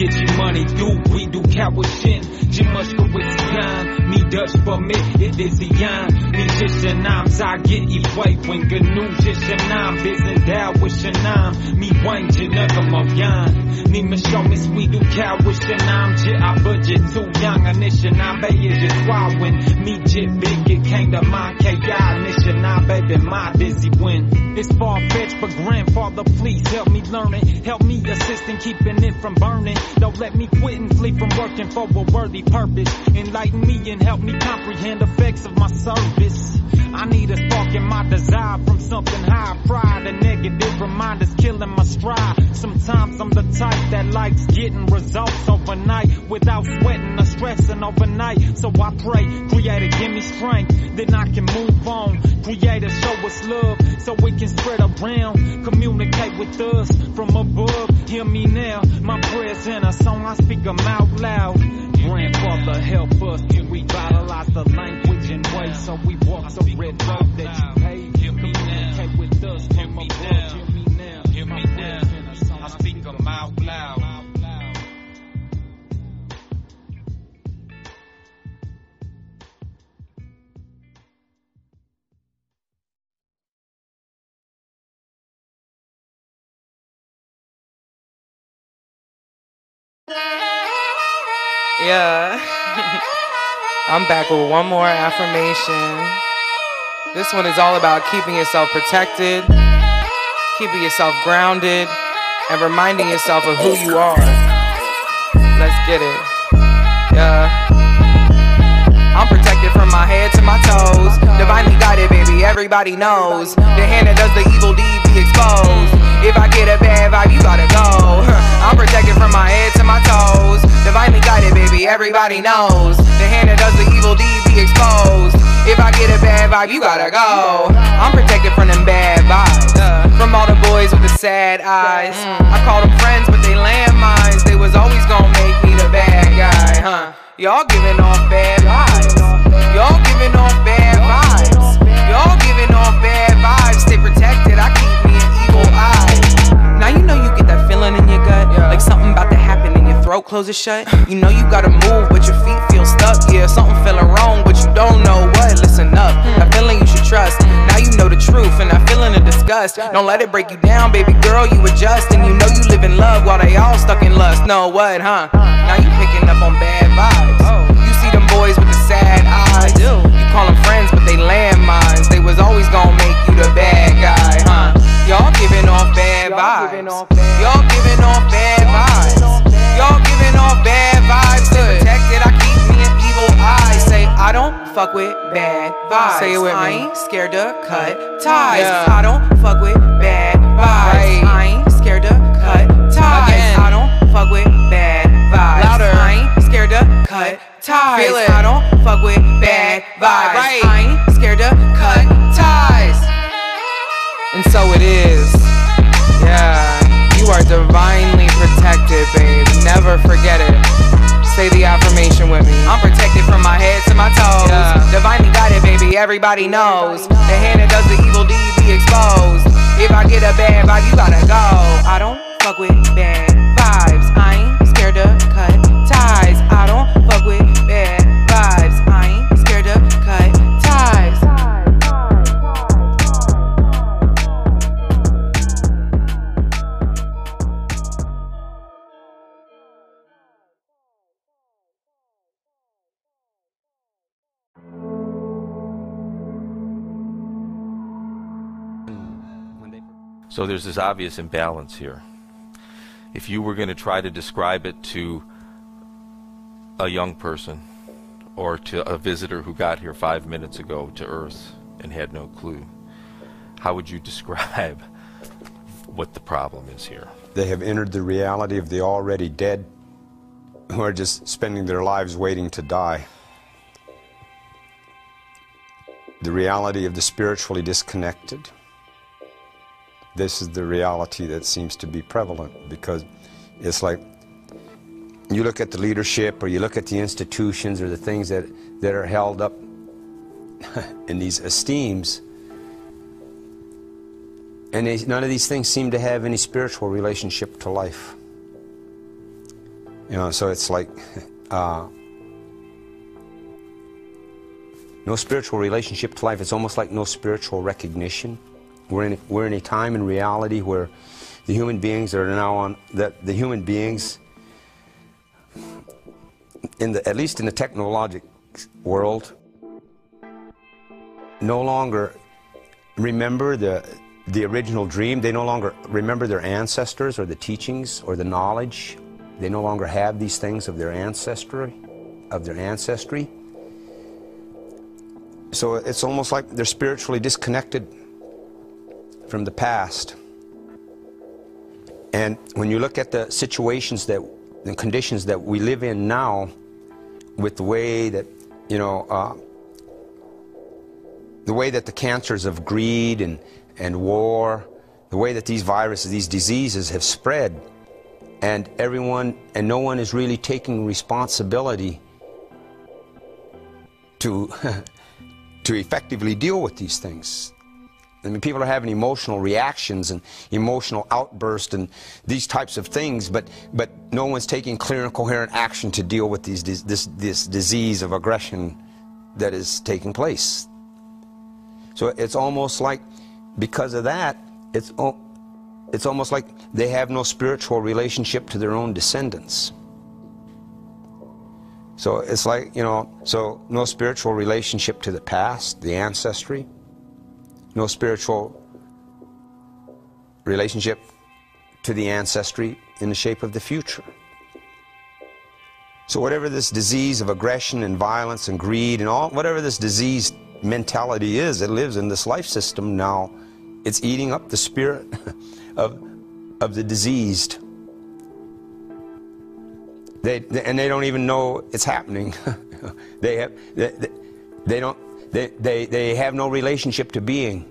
S18: Get your money due, we do Kawishin. Jimushkawitzian, me Dutch for me, it is yan. Me Jishanam, Zagit, Equate, when Gnu Jishanam, Bizen Dow, Wishanam, me Wayne, Janukamayan. Ni Mishomis, we do Kawishanam, Jit, I budget too young, and Anishanam, Bay is just wowin. Me Jit Big, it came to my KI, Nishanam, baby, my dizzy win. It's far fetched, but grandfather, please help me learn it. Help me assist in keeping it from burning. Don't let me quit and flee from working for a worthy purpose. Enlighten me and help me comprehend the effects of my service. I need a spark in my desire from something high. Pride and negative reminders killing my stride. Sometimes I'm the type that likes getting results overnight without sweating or stressing overnight. So I pray, Creator, give me strength, then I can move on. Creator, show us love so we can spread around. Communicate with us from above. Hear me now, my prayers in a song, I speak them out loud. Grandfather, help us revitalize the language and way so we walk the red road that you paved. Communicate with us from above. Hear me now, hear me now. I speak them out loud.
S19: Yeah. I'm back with one more affirmation. This one is all about keeping yourself protected, keeping yourself grounded, and reminding yourself of who you are. Let's get it. Yeah. I'm protected from my head to my toes. Divinely guided, baby, everybody knows. The hand that does the evil deed be exposed. If I get a bad vibe, you gotta go. I'm protected from my head to my toes. Divinely guided, baby, everybody knows. The hand that does the evil deed be exposed. If I get a bad vibe, you gotta go. I'm protected from them bad vibes. From all the boys with the sad eyes. Mm. I call them friends, but they landmines. They was always gonna make me the bad guy, huh? Y'all giving off bad vibes. Y'all giving off bad vibes. Y'all giving off bad vibes. Stay protected. I keep me an evil eye. Now you know you get that feeling in your gut, like something about to happen and your throat closes shut. You know you gotta move, but your feet feel stuck. Yeah, something feeling wrong, disgust. Don't let it break you down, baby girl. You adjust, and you know you live in love while they all stuck in lust. Know what, huh? Now you picking up on bad vibes. You see them boys with the sad eyes. You call them friends, but they landmines. They was always gonna make you the bad guy, huh? Y'all giving off bad vibes. Y'all giving off bad vibes. Y'all giving off bad vibes. Stay protected. I keep me an evil eye. I don't fuck with bad vibes. Say it with I ain't scared to cut ties. I don't fuck with bad vibes. I ain't scared to cut ties. I don't fuck with bad vibes. Louder. I ain't scared to cut ties. Feel it. I don't fuck with bad vibes. Right. I ain't scared to cut ties. And so it is. Yeah, you are divinely protected, babe. Never forget it. Say the affirmation with me. I'm protected from my head to my toes. Divinely guided, baby. Everybody knows. The hand that does the evil deed be exposed. If I get a bad vibe, you gotta go. I don't fuck with bad
S20: So there's this obvious imbalance here. If you were going to try to describe it to a young person or to a visitor who got here five minutes ago to Earth and had no clue, how would you describe what the problem is here?
S21: They have entered the reality of the already dead who are just spending their lives waiting to die. The reality of the spiritually disconnected. This is the reality that seems to be prevalent because it's like you look at the leadership or you look at the institutions or the things that, that are held up in these esteems, and they, none of these things seem to have any spiritual relationship to life. You know, so it's like uh, no spiritual relationship to life. It's almost like no spiritual recognition. We're in, we're in a time in reality where the human beings are now on that the human beings in the at least in the technologic world no longer remember the the original dream. They no longer remember their ancestors or the teachings or the knowledge. They no longer have these things of their ancestry, of their ancestry. So it's almost like they're spiritually disconnected from the past. And when you look at the situations that, the conditions that we live in now, with the way that, you know, uh, the way that the cancers of greed and, and war, the way that these viruses, these diseases have spread, and everyone and no one is really taking responsibility to, to effectively deal with these things. I mean, people are having emotional reactions and emotional outbursts and these types of things, but, but no one's taking clear and coherent action to deal with these, this, this disease of aggression that is taking place. So it's almost like, because of that, it's, it's almost like they have no spiritual relationship to their own descendants. So it's like, you know, so no spiritual relationship to the past, the ancestry no spiritual relationship to the ancestry in the shape of the future. So whatever this disease of aggression and violence and greed and all, whatever this disease mentality is that lives in this life system now, it's eating up the spirit of, of the diseased. They, they, and they don't even know it's happening. they have, they, they don't, they, they, they have no relationship to being.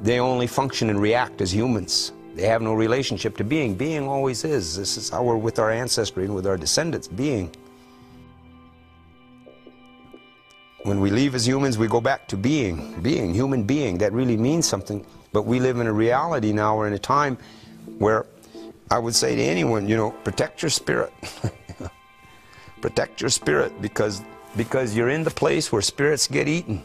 S21: They only function and react as humans. They have no relationship to being. Being always is. This is how we're with our ancestry and with our descendants, being. When we leave as humans, we go back to being. Being, human being. That really means something. But we live in a reality now, we're in a time where I would say to anyone, you know, protect your spirit. protect your spirit because because you're in the place where spirits get eaten.